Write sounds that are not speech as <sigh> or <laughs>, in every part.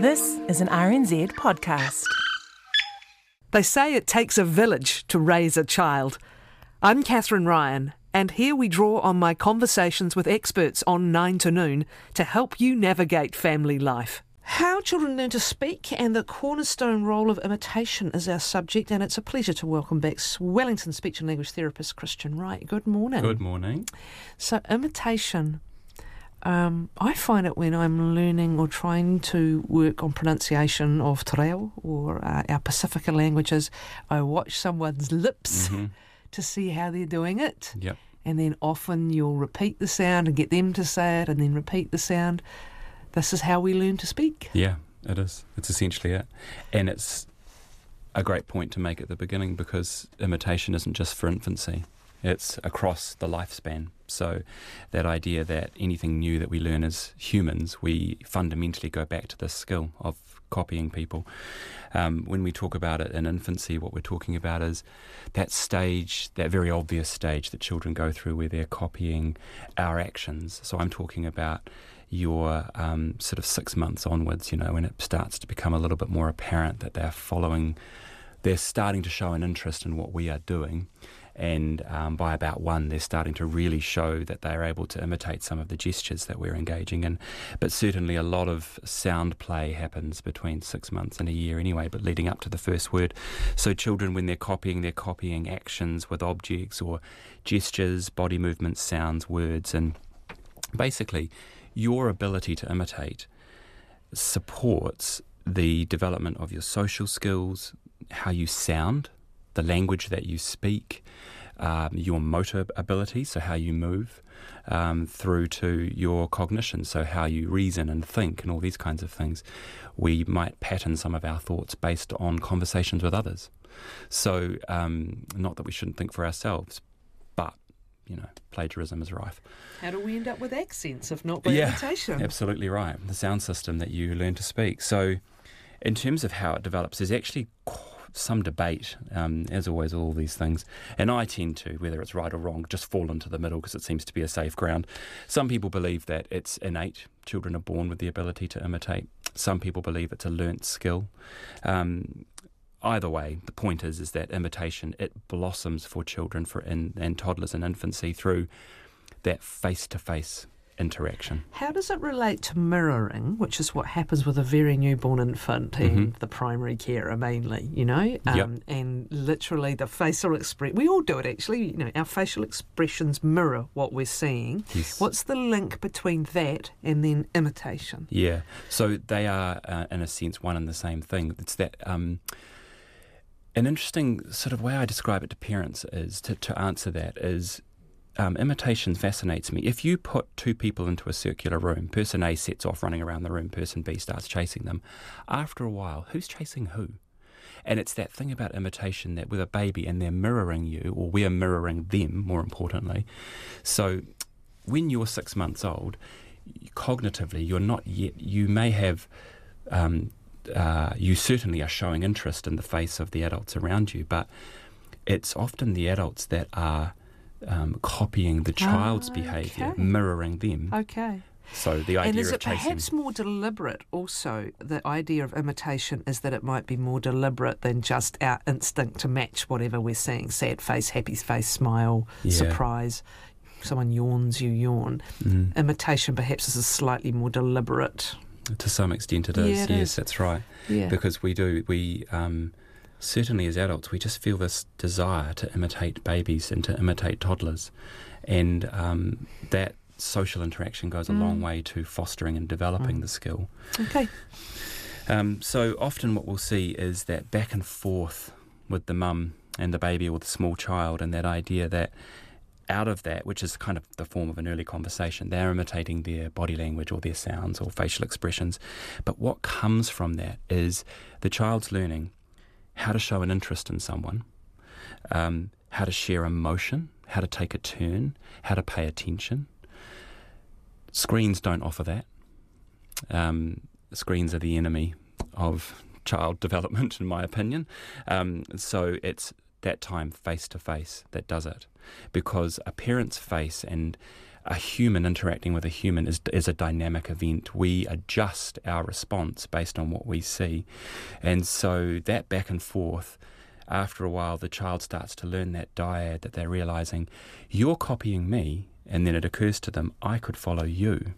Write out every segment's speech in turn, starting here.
This is an RNZ podcast. They say it takes a village to raise a child. I'm Catherine Ryan, and here we draw on my conversations with experts on 9 to Noon to help you navigate family life. How children learn to speak and the cornerstone role of imitation is our subject, and it's a pleasure to welcome back Wellington speech and language therapist Christian Wright. Good morning. Good morning. So, imitation. Um, I find it when I'm learning or trying to work on pronunciation of te reo or uh, our Pacifica languages, I watch someone's lips hmm to see how they're doing it. Yep. And then often you'll repeat the sound and get them to say it and then repeat the sound. This is how we learn to speak. Yeah, it is. It's essentially it. And it's a great point to make at the beginning because imitation isn't just for infancy, it's across the lifespan. So, that idea that anything new that we learn as humans, we fundamentally go back to this skill of copying people. Um, when we talk about it in infancy, what we're talking about is that stage, that very obvious stage that children go through where they're copying our actions. So, I'm talking about your um, sort of six months onwards, you know, when it starts to become a little bit more apparent that they're following, they're starting to show an interest in what we are doing. And um, by about one, they're starting to really show that they're able to imitate some of the gestures that we're engaging in. But certainly a lot of sound play happens between six months and a year anyway, but leading up to the first word. So children, when they're copying, they're copying actions with objects or gestures, body movements, sounds, words. And basically, your ability to imitate supports the development of your social skills, how you sound, the language that you speak, um, your motor ability, so how you move, um, through to your cognition, so how you reason and think, and all these kinds of things. We might pattern some of our thoughts based on conversations with others. So, um, not that we shouldn't think for ourselves, but you know, plagiarism is rife. How do we end up with accents if not by Yeah, imitation? Absolutely right. The sound system that you learn to speak. So, in terms of how it develops, there's actually some debate, um, as always, all these things. And I tend to, whether it's right or wrong, just fall into the middle because it seems to be a safe ground. Some people believe that it's innate. Children are born with the ability to imitate. Some people believe it's a learnt skill. Um, either way, the point is is that imitation it blossoms for children for in, and toddlers and infancy through that face to face interaction. How does it relate to mirroring, which is what happens with a very newborn infant and the primary carer mainly, you know? Um, Yep. And literally the facial expression, we all do it actually, you know, our facial expressions mirror what we're seeing. Yes. What's the link between that and then imitation? Yeah, so they are, uh, in a sense, one and the same thing. It's that um, an interesting sort of way I describe it to parents is to, to answer that is um, imitation fascinates me. If you put two people into a circular room, person A sets off running around the room, person B starts chasing them. After a while, who's chasing who? And it's that thing about imitation that with a baby and they're mirroring you, or we're mirroring them, more importantly. So when you're six months old, cognitively, you're not yet, you may have, um, uh, you certainly are showing interest in the face of the adults around you, but it's often the adults that are um, copying the child's Ah, behaviour, mirroring them. Okay. So the idea And is it perhaps more deliberate also? The idea of imitation is that it might be more deliberate than just our instinct to match whatever we're seeing sad face, happy face, smile, Yeah. surprise. Someone yawns, you yawn. Mm, Imitation perhaps is a slightly more deliberate. to some extent, it is. Yeah, it yes, is. that's right. Yeah. because we do we um, certainly as adults we just feel this desire to imitate babies and to imitate toddlers and um, that social interaction goes a long Mm. way to fostering and developing Mm. the skill Okay. um, so often what we'll see is that back and forth with the mum and the baby or the small child and that idea that out of that, which is kind of the form of an early conversation, they're imitating their body language or their sounds or facial expressions. But what comes from that is the child's learning how to show an interest in someone, um, how to share emotion, how to take a turn, how to pay attention. Screens don't offer that. Um, screens are the enemy of child <laughs> development, in my opinion. Um, so it's that time face to face that does it, because a parent's face and a human interacting with a human is, is a dynamic event. We adjust our response based on what we see. And so that back and forth, after a while, the child starts to learn that dyad that they're realizing, you're copying me. And then it occurs to them, I could follow you.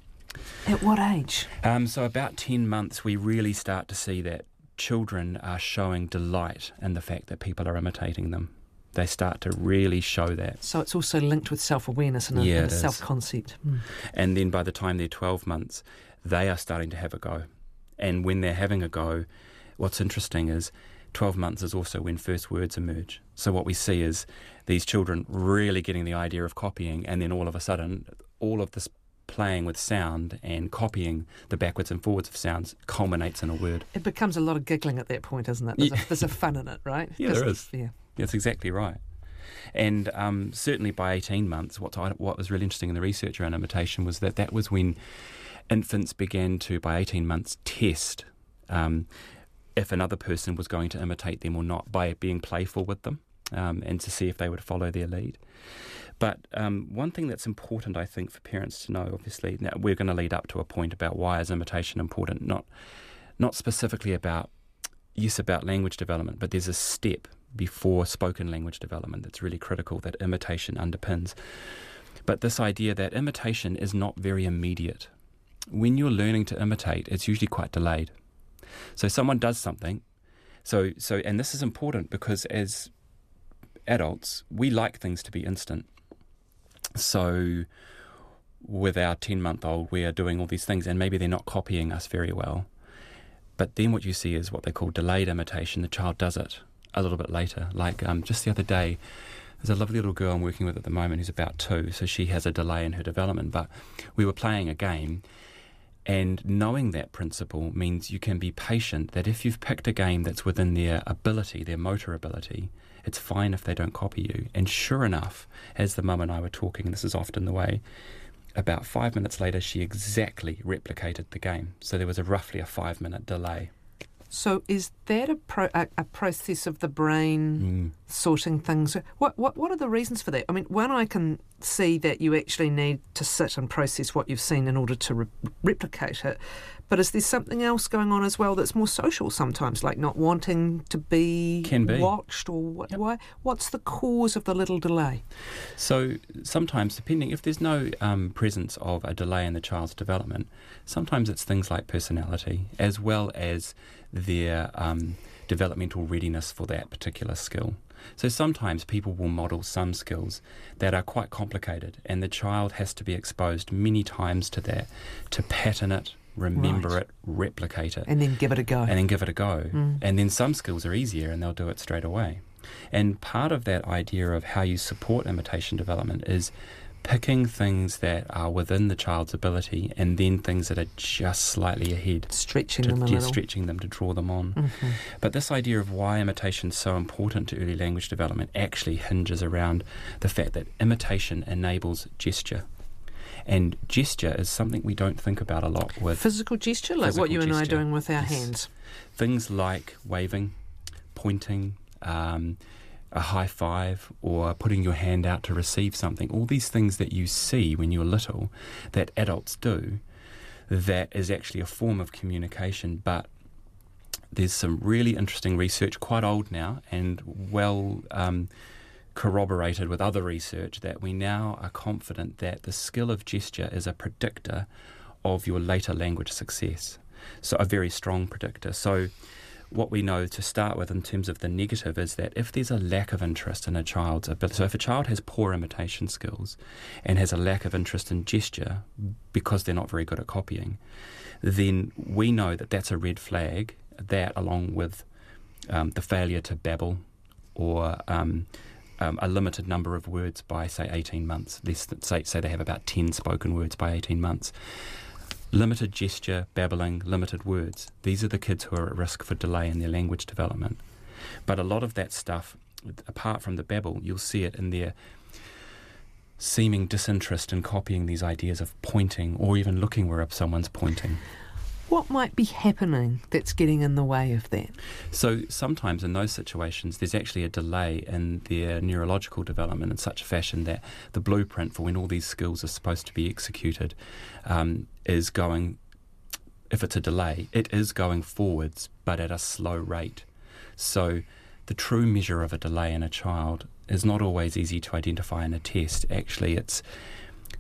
At what age? Um, so, about 10 months, we really start to see that children are showing delight in the fact that people are imitating them they start to really show that. So it's also linked with self awareness and a, yeah, a self concept. Mm. And then by the time they're 12 months, they are starting to have a go. And when they're having a go, what's interesting is 12 months is also when first words emerge. So what we see is these children really getting the idea of copying, and then all of a sudden, all of this playing with sound and copying the backwards and forwards of sounds culminates in a word. It becomes a lot of giggling at that point, isn't it? There's, yeah. a, there's a <laughs> fun in it, right? Yeah, there is. Yeah. That's exactly right. And um, certainly by 18 months, what, what was really interesting in the research around imitation was that that was when infants began to, by 18 months, test um, if another person was going to imitate them or not by being playful with them um, and to see if they would follow their lead. But um, one thing that's important, I think, for parents to know, obviously, now we're going to lead up to a point about why is imitation important, not not specifically about yes about language development, but there's a step before spoken language development that's really critical that imitation underpins. But this idea that imitation is not very immediate. When you're learning to imitate, it's usually quite delayed. So someone does something. So so and this is important because as adults, we like things to be instant. So with our 10 month old, we are doing all these things and maybe they're not copying us very well. But then what you see is what they call delayed imitation. The child does it a little bit later. Like um, just the other day, there's a lovely little girl I'm working with at the moment who's about two, so she has a delay in her development. But we were playing a game, and knowing that principle means you can be patient that if you've picked a game that's within their ability, their motor ability, it's fine if they don't copy you. And sure enough, as the mum and I were talking, and this is often the way, about five minutes later, she exactly replicated the game. So there was a roughly a five minute delay. So is that a, pro, a, a process of the brain mm. sorting things? What, what what are the reasons for that? I mean, one I can see that you actually need to sit and process what you've seen in order to re- replicate it. But is there something else going on as well that's more social sometimes, like not wanting to be, Can be. watched, or what, yep. why? What's the cause of the little delay? So sometimes, depending if there's no um, presence of a delay in the child's development, sometimes it's things like personality as well as their um, developmental readiness for that particular skill. So sometimes people will model some skills that are quite complicated, and the child has to be exposed many times to that to pattern it, remember right. it, replicate it, and then give it a go. And then give it a go. Mm. And then some skills are easier, and they'll do it straight away. And part of that idea of how you support imitation development is picking things that are within the child's ability and then things that are just slightly ahead. Stretching to, them a yeah, little. stretching them to draw them on. Mm-hmm. But this idea of why imitation is so important to early language development actually hinges around the fact that imitation enables gesture. And gesture is something we don't think about a lot with physical gesture, like physical what you gesture. and I are doing with our yes. hands. Things like waving, pointing, um, a high five or putting your hand out to receive something, all these things that you see when you're little that adults do, that is actually a form of communication. But there's some really interesting research, quite old now, and well um, corroborated with other research that we now are confident that the skill of gesture is a predictor of your later language success. So, a very strong predictor. So, what we know to start with in terms of the negative is that if there's a lack of interest in a child's ability, so if a child has poor imitation skills and has a lack of interest in gesture because they're not very good at copying, then we know that that's a red flag. That, along with um, the failure to babble or um, um, a limited number of words by, say, 18 months, less than, say, say they have about 10 spoken words by 18 months limited gesture, babbling, limited words. These are the kids who are at risk for delay in their language development. But a lot of that stuff, apart from the babble, you'll see it in their seeming disinterest in copying these ideas of pointing or even looking where someone's pointing. What might be happening that's getting in the way of that? So sometimes in those situations, there's actually a delay in their neurological development in such a fashion that the blueprint for when all these skills are supposed to be executed um, is going. If it's a delay, it is going forwards, but at a slow rate. So the true measure of a delay in a child is not always easy to identify in a test. Actually, it's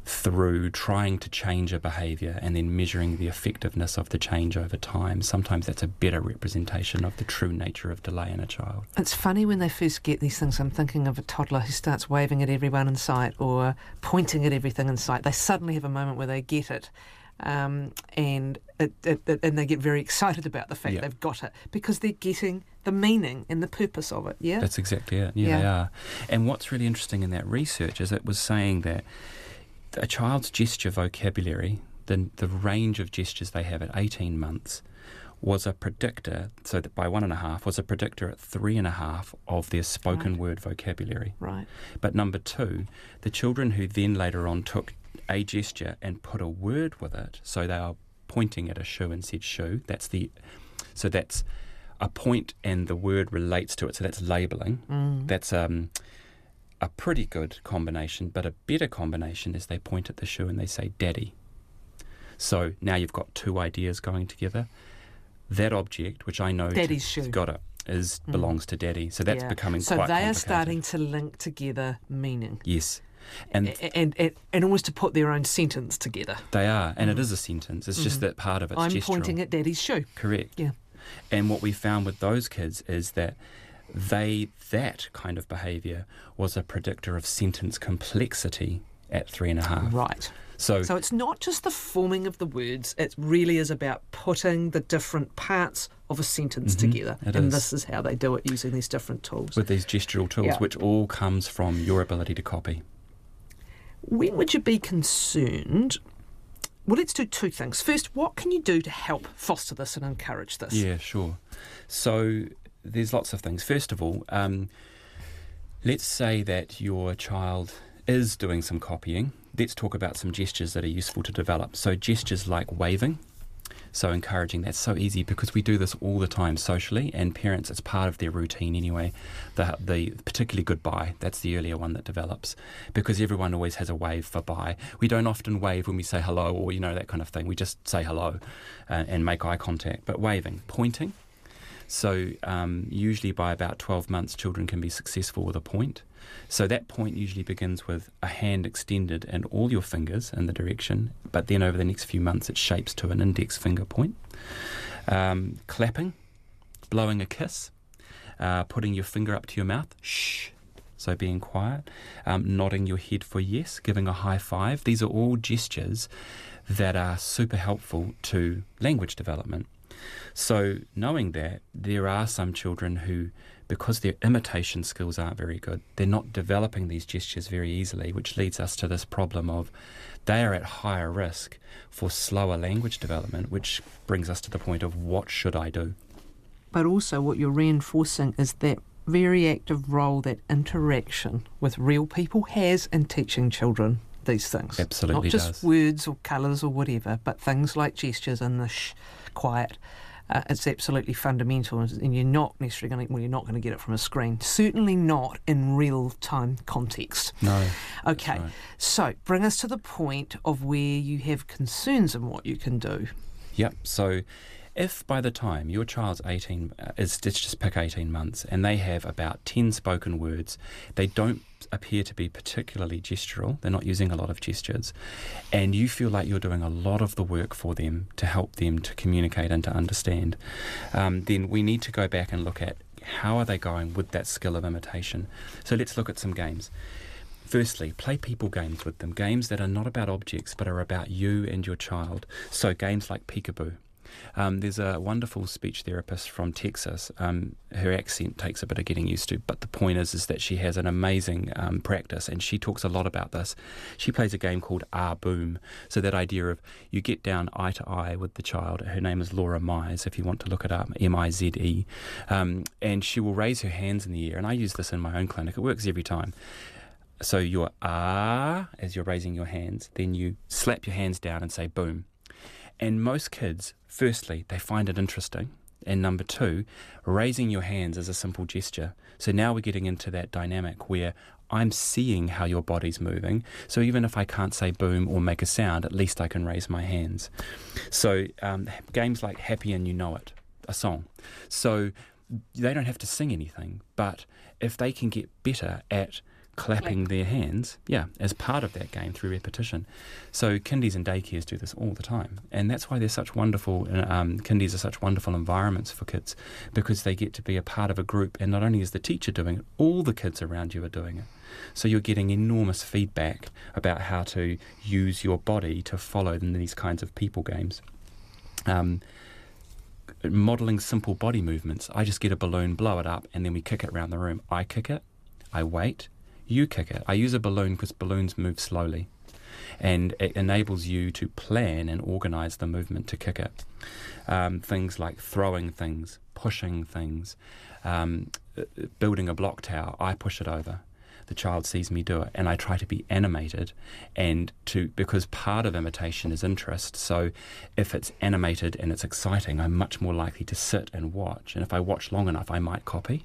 through trying to change a behaviour and then measuring the effectiveness of the change over time. Sometimes that's a better representation of the true nature of delay in a child. It's funny when they first get these things. I'm thinking of a toddler who starts waving at everyone in sight or pointing at everything in sight. They suddenly have a moment where they get it. Um, and it, it, it, and they get very excited about the fact Yeah. they've got it because they're getting the meaning and the purpose of it. Yeah, That's exactly it. Yeah, Yeah. they are. And what's really interesting in that research is it was saying that a child's gesture vocabulary, the, the range of gestures they have at 18 months, was a predictor, so that by one and a half, was a predictor at three and a half of their spoken Right. word vocabulary. right. But number two, the children who then later on took a gesture and put a word with it, so they are pointing at a shoe and said shoe, that's the, so that's a point and the word relates to it, so that's labelling. Mm. That's um, a pretty good combination, but a better combination is they point at the shoe and they say daddy. So now you've got two ideas going together. That object, which I know to- Daddy's shoe. got it, is Mm. belongs to daddy. So that's Yeah. becoming so quite they are starting to link together meaning Yes. And and, and and almost to put their own sentence together. They are, and it is a sentence. It's just Mhm. that part of it's I'm gestural. pointing at Daddy's shoe. Correct. Yeah. And what we found with those kids is that they that kind of behaviour was a predictor of sentence complexity at three and a half. Right. So, So it's not just the forming of the words, it really is about putting the different parts of a sentence Mhm, together. and is. this is how they do it using these different tools. with these gestural tools, Yeah. which all comes from your ability to copy. When would you be concerned? Well, let's do two things. First, what can you do to help foster this and encourage this? Yeah, sure. So there's lots of things. First of all, um, let's say that your child is doing some copying. Let's talk about some gestures that are useful to develop. So gestures like waving. So encouraging that's so easy because we do this all the time socially, and parents it's part of their routine anyway. The the particularly goodbye that's the earlier one that develops because everyone always has a wave for bye. We don't often wave when we say hello or you know that kind of thing. We just say hello uh, and make eye contact. But waving, pointing. So um, usually by about 12 months, children can be successful with a point. So that point usually begins with a hand extended and all your fingers in the direction, but then over the next few months it shapes to an index finger point. Um, clapping, blowing a kiss, uh, putting your finger up to your mouth, shh. So being quiet, um, nodding your head for yes, giving a high five. These are all gestures that are super helpful to language development. So, knowing that there are some children who, because their imitation skills aren't very good, they're not developing these gestures very easily, which leads us to this problem of they are at higher risk for slower language development, which brings us to the point of what should I do? But also, what you're reinforcing is that very active role that interaction with real people has in teaching children these things. Absolutely Not just does. words or colours or whatever, but things like gestures and the shh, quiet. Uh, it's absolutely fundamental, and you're not necessarily going to. Well, you're not going to get it from a screen. Certainly not in real time context. No. Okay, right. so bring us to the point of where you have concerns and what you can do. Yep. So, if by the time your child's 18, uh, is, let's just pick 18 months, and they have about 10 spoken words, they don't appear to be particularly gestural, they're not using a lot of gestures, and you feel like you're doing a lot of the work for them to help them to communicate and to understand, um, then we need to go back and look at how are they going with that skill of imitation. So, let's look at some games. Firstly, play people games with them, games that are not about objects but are about you and your child. So, games like peekaboo. Um, there's a wonderful speech therapist from Texas. Um, her accent takes a bit of getting used to, but the point is, is that she has an amazing um, practice, and she talks a lot about this. She plays a game called Ah Boom. So that idea of you get down eye to eye with the child. Her name is Laura Mize, if you want to look it up, M I Z E, um, and she will raise her hands in the air. And I use this in my own clinic. It works every time. So you're ah as you're raising your hands, then you slap your hands down and say boom. And most kids, firstly, they find it interesting. And number two, raising your hands is a simple gesture. So now we're getting into that dynamic where I'm seeing how your body's moving. So even if I can't say boom or make a sound, at least I can raise my hands. So um, games like Happy and You Know It, a song. So they don't have to sing anything, but if they can get better at clapping their hands, yeah, as part of that game through repetition. So kindies and daycares do this all the time, and that's why they're such wonderful. Um, kindies are such wonderful environments for kids because they get to be a part of a group, and not only is the teacher doing it, all the kids around you are doing it. So you're getting enormous feedback about how to use your body to follow in these kinds of people games. Um, modeling simple body movements. I just get a balloon, blow it up, and then we kick it around the room. I kick it, I wait, you kick it. I use a balloon because balloons move slowly. And it enables you to plan and organize the movement to kick it. Um, things like throwing things, pushing things, um, building a block tower, I push it over. The child sees me do it, and I try to be animated, and to because part of imitation is interest. So, if it's animated and it's exciting, I'm much more likely to sit and watch. And if I watch long enough, I might copy.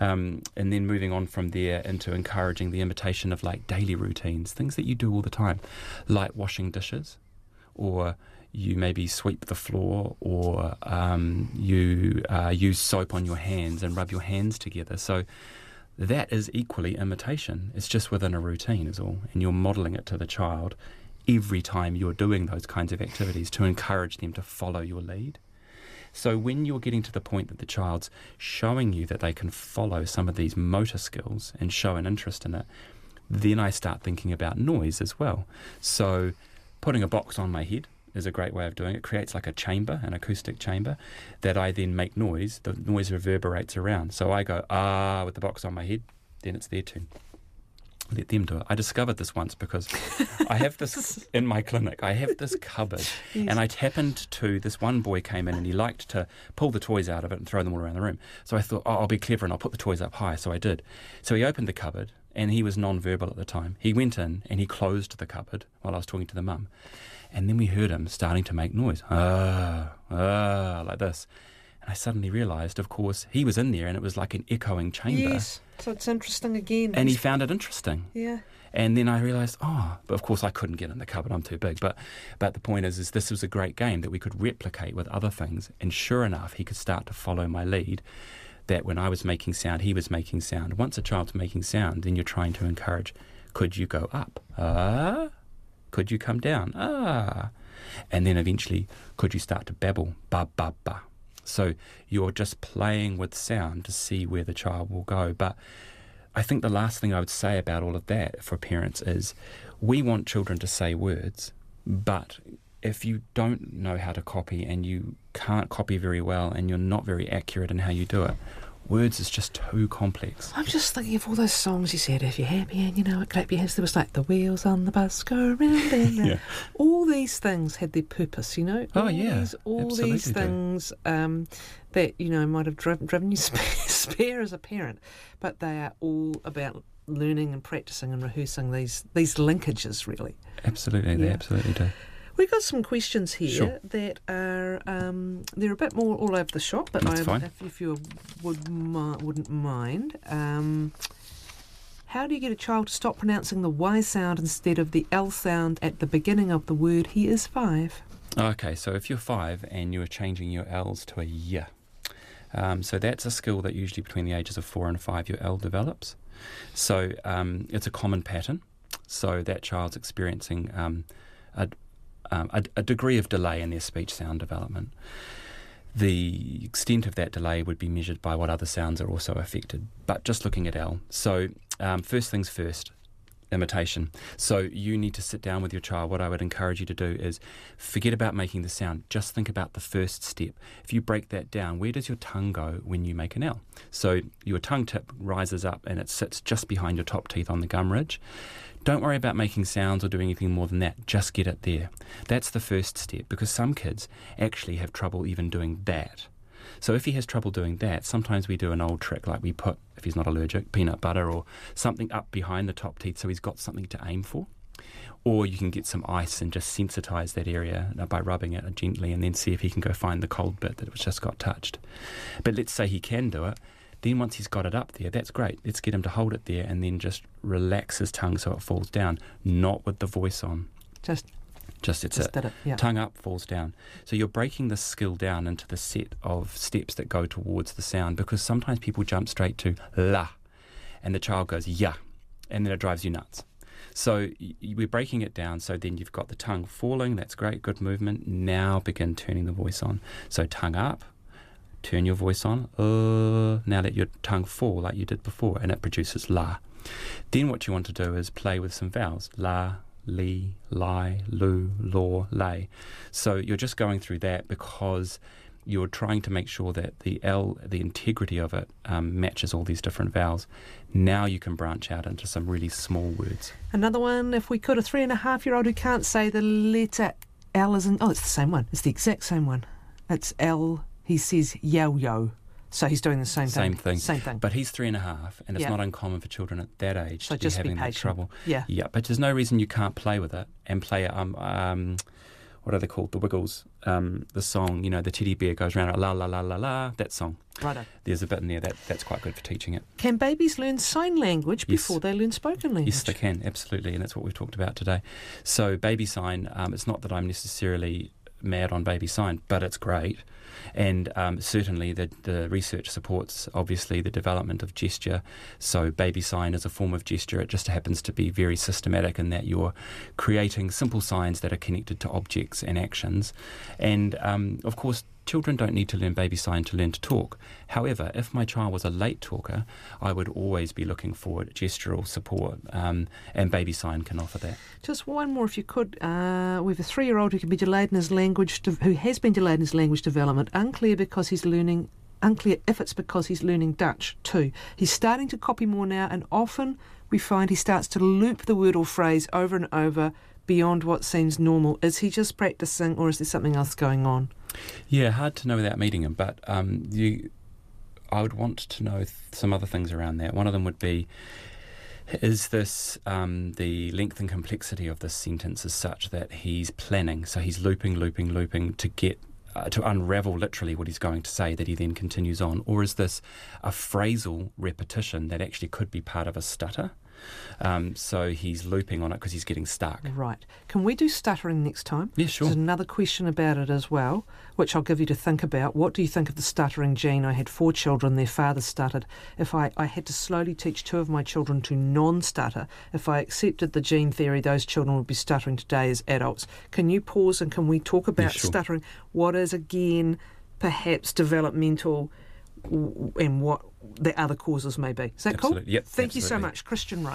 Um, and then moving on from there into encouraging the imitation of like daily routines, things that you do all the time, like washing dishes, or you maybe sweep the floor, or um, you uh, use soap on your hands and rub your hands together. So that is equally imitation. It's just within a routine, is all, and you're modelling it to the child every time you're doing those kinds of activities to encourage them to follow your lead. So when you're getting to the point that the child's showing you that they can follow some of these motor skills and show an interest in it, then I start thinking about noise as well. So putting a box on my head is a great way of doing it. it. creates like a chamber, an acoustic chamber, that I then make noise. The noise reverberates around. So I go ah with the box on my head, then it's their turn let them do it. I discovered this once because I have this <laughs> in my clinic. I have this cupboard, yes. and I happened to this one boy came in and he liked to pull the toys out of it and throw them all around the room. So I thought, oh, I'll be clever and I'll put the toys up high. So I did. So he opened the cupboard, and he was non-verbal at the time. He went in and he closed the cupboard while I was talking to the mum, and then we heard him starting to make noise, ah, ah, like this. And I suddenly realised, of course, he was in there and it was like an echoing chamber. Yes, so it's interesting again. And he found it interesting. Yeah. And then I realised, oh, but of course I couldn't get in the cupboard. I'm too big. But, but the point is, is this was a great game that we could replicate with other things. And sure enough, he could start to follow my lead. That when I was making sound, he was making sound. Once a child's making sound, then you're trying to encourage. Could you go up? Ah. Could you come down? Ah. And then eventually, could you start to babble? Ba ba ba. So you're just playing with sound to see where the child will go. But I think the last thing I would say about all of that for parents is we want children to say words, but if you don't know how to copy and you can't copy very well and you're not very accurate in how you do it, words is just too complex. I'm just thinking of all those songs you said, if you're happy and you know it, clap your hands. There was like the wheels on the bus go round and <laughs> round. yeah. All these things had their purpose, you know. Oh all yeah, these, all these things um, that you know might have driven, driven you <laughs> spare as a parent, but they are all about learning and practicing and rehearsing these these linkages, really. Absolutely, yeah. they absolutely do. We've got some questions here sure. that are um, they're a bit more all over the shop, but I, if, if, you would wouldn't mind. Um, how do you get a child to stop pronouncing the Y sound instead of the L sound at the beginning of the word? He is five. Okay, so if you're five and you're changing your L's to a Y, um, so that's a skill that usually between the ages of four and five your L develops. So um, it's a common pattern. So that child's experiencing um, a, um, a, a degree of delay in their speech sound development. The extent of that delay would be measured by what other sounds are also affected, but just looking at L. So, um, first things first, imitation. So you need to sit down with your child. What I would encourage you to do is forget about making the sound. Just think about the first step. If you break that down, where does your tongue go when you make an L? So your tongue tip rises up and it sits just behind your top teeth on the gum ridge. Don't worry about making sounds or doing anything more than that. Just get it there. That's the first step because some kids actually have trouble even doing that. So if he has trouble doing that, sometimes we do an old trick like we put, if he's not allergic, peanut butter or something up behind the top teeth so he's got something to aim for. Or you can get some ice and just sensitize that area uh, by rubbing it gently and then see if he can go find the cold bit that was just got touched. But let's say he can do it. Then once he's got it up there, that's great. Let's get him to hold it there and then just relax his tongue so it falls down, not with the voice on. Just, Just it's just did it. Yeah. Tongue up, falls down. So you're breaking the skill down into the set of steps that go towards the sound because sometimes people jump straight to la and the child goes ya and then it drives you nuts. So we're breaking it down so then you've got the tongue falling, that's great, good movement. Now begin turning the voice on. So tongue up, turn your voice on, uh, now let your tongue fall like you did before and it produces la. Then what you want to do is play with some vowels. La, li, li, lu, law, lay. So you're just going through that because you're trying to make sure that the L, the integrity of it, um, matches all these different vowels. Now you can branch out into some really small words. Another one, if we could, a three and a half year old who can't say the letter L isn't. Oh, it's the same one. It's the exact same one. It's L. He says yo yo. So he's doing the same, thing. Same thing. Same thing. But he's three and a half, and it's Yeah. not uncommon for children at that age So to be just be having that trouble. Yeah. Yeah, but there's no reason you can't play with it and play um um what are they called? The Wiggles. Um, the song, you know, the teddy bear goes around la la la la la. That song. Righto. There's a bit in there that that's quite good for teaching it. Can babies learn sign language Yes. before they learn spoken language? Yes, they can absolutely, and that's what we've talked about today. So baby sign. Um, it's not that I'm necessarily mad on baby sign, but it's great. And um, certainly, the, the research supports obviously the development of gesture. So, baby sign is a form of gesture. It just happens to be very systematic in that you're creating simple signs that are connected to objects and actions. And um, of course, children don't need to learn baby sign to learn to talk. However, if my child was a late talker, I would always be looking for gestural support, um, and baby sign can offer that. Just one more, if you could. Uh, we have a three-year-old who can be delayed in his language, de- who has been delayed in his language development. Unclear because he's learning. Unclear if it's because he's learning Dutch too. He's starting to copy more now, and often we find he starts to loop the word or phrase over and over beyond what seems normal. Is he just practicing, or is there something else going on? Yeah, hard to know without meeting him, but um, you, I would want to know th- some other things around that. One of them would be. Is this um, the length and complexity of this sentence is such that he's planning, so he's looping, looping, looping to get uh, to unravel literally what he's going to say that he then continues on, or is this a phrasal repetition that actually could be part of a stutter? Um, so he's looping on it because he's getting stuck. Right. Can we do stuttering next time? Yeah, sure. There's another question about it as well, which I'll give you to think about. What do you think of the stuttering gene? I had four children, their father stuttered. If I, I had to slowly teach two of my children to non stutter, if I accepted the gene theory, those children would be stuttering today as adults. Can you pause and can we talk about sure. stuttering? What is, again, perhaps developmental and what the other causes may be? Is that cool? Yep, Thank you so much, Christian Wright.